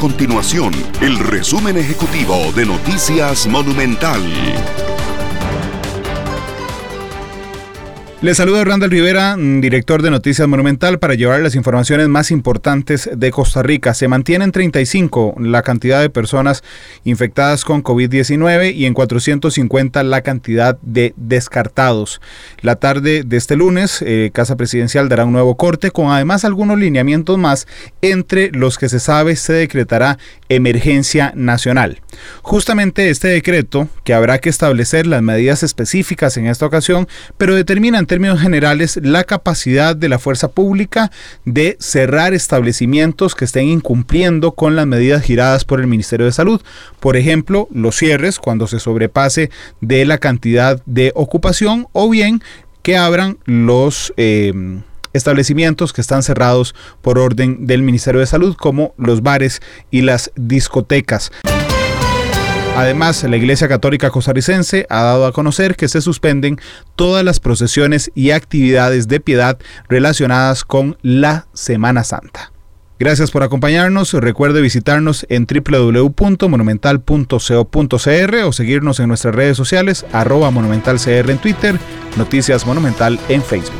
continuación el resumen ejecutivo de Noticias Monumental. Les saluda Randall Rivera, mm, director de Noticias Monumental, para llevar las informaciones más importantes de Costa Rica. Se mantiene en 35 la cantidad de personas infectadas con COVID-19 y en 450 la cantidad de descartados. La tarde de este lunes, eh, Casa Presidencial dará un nuevo corte con además algunos lineamientos más, entre los que se sabe se decretará emergencia nacional. Justamente este decreto, que habrá que establecer las medidas específicas en esta ocasión, pero determina términos generales la capacidad de la fuerza pública de cerrar establecimientos que estén incumpliendo con las medidas giradas por el Ministerio de Salud. Por ejemplo, los cierres cuando se sobrepase de la cantidad de ocupación o bien que abran los... Eh, establecimientos que están cerrados por orden del Ministerio de Salud, como los bares y las discotecas. Además, la Iglesia Católica Costarricense ha dado a conocer que se suspenden todas las procesiones y actividades de piedad relacionadas con la Semana Santa. Gracias por acompañarnos. Recuerde visitarnos en www.monumental.co.cr o seguirnos en nuestras redes sociales, arroba monumentalcr en Twitter, Noticias Monumental en Facebook.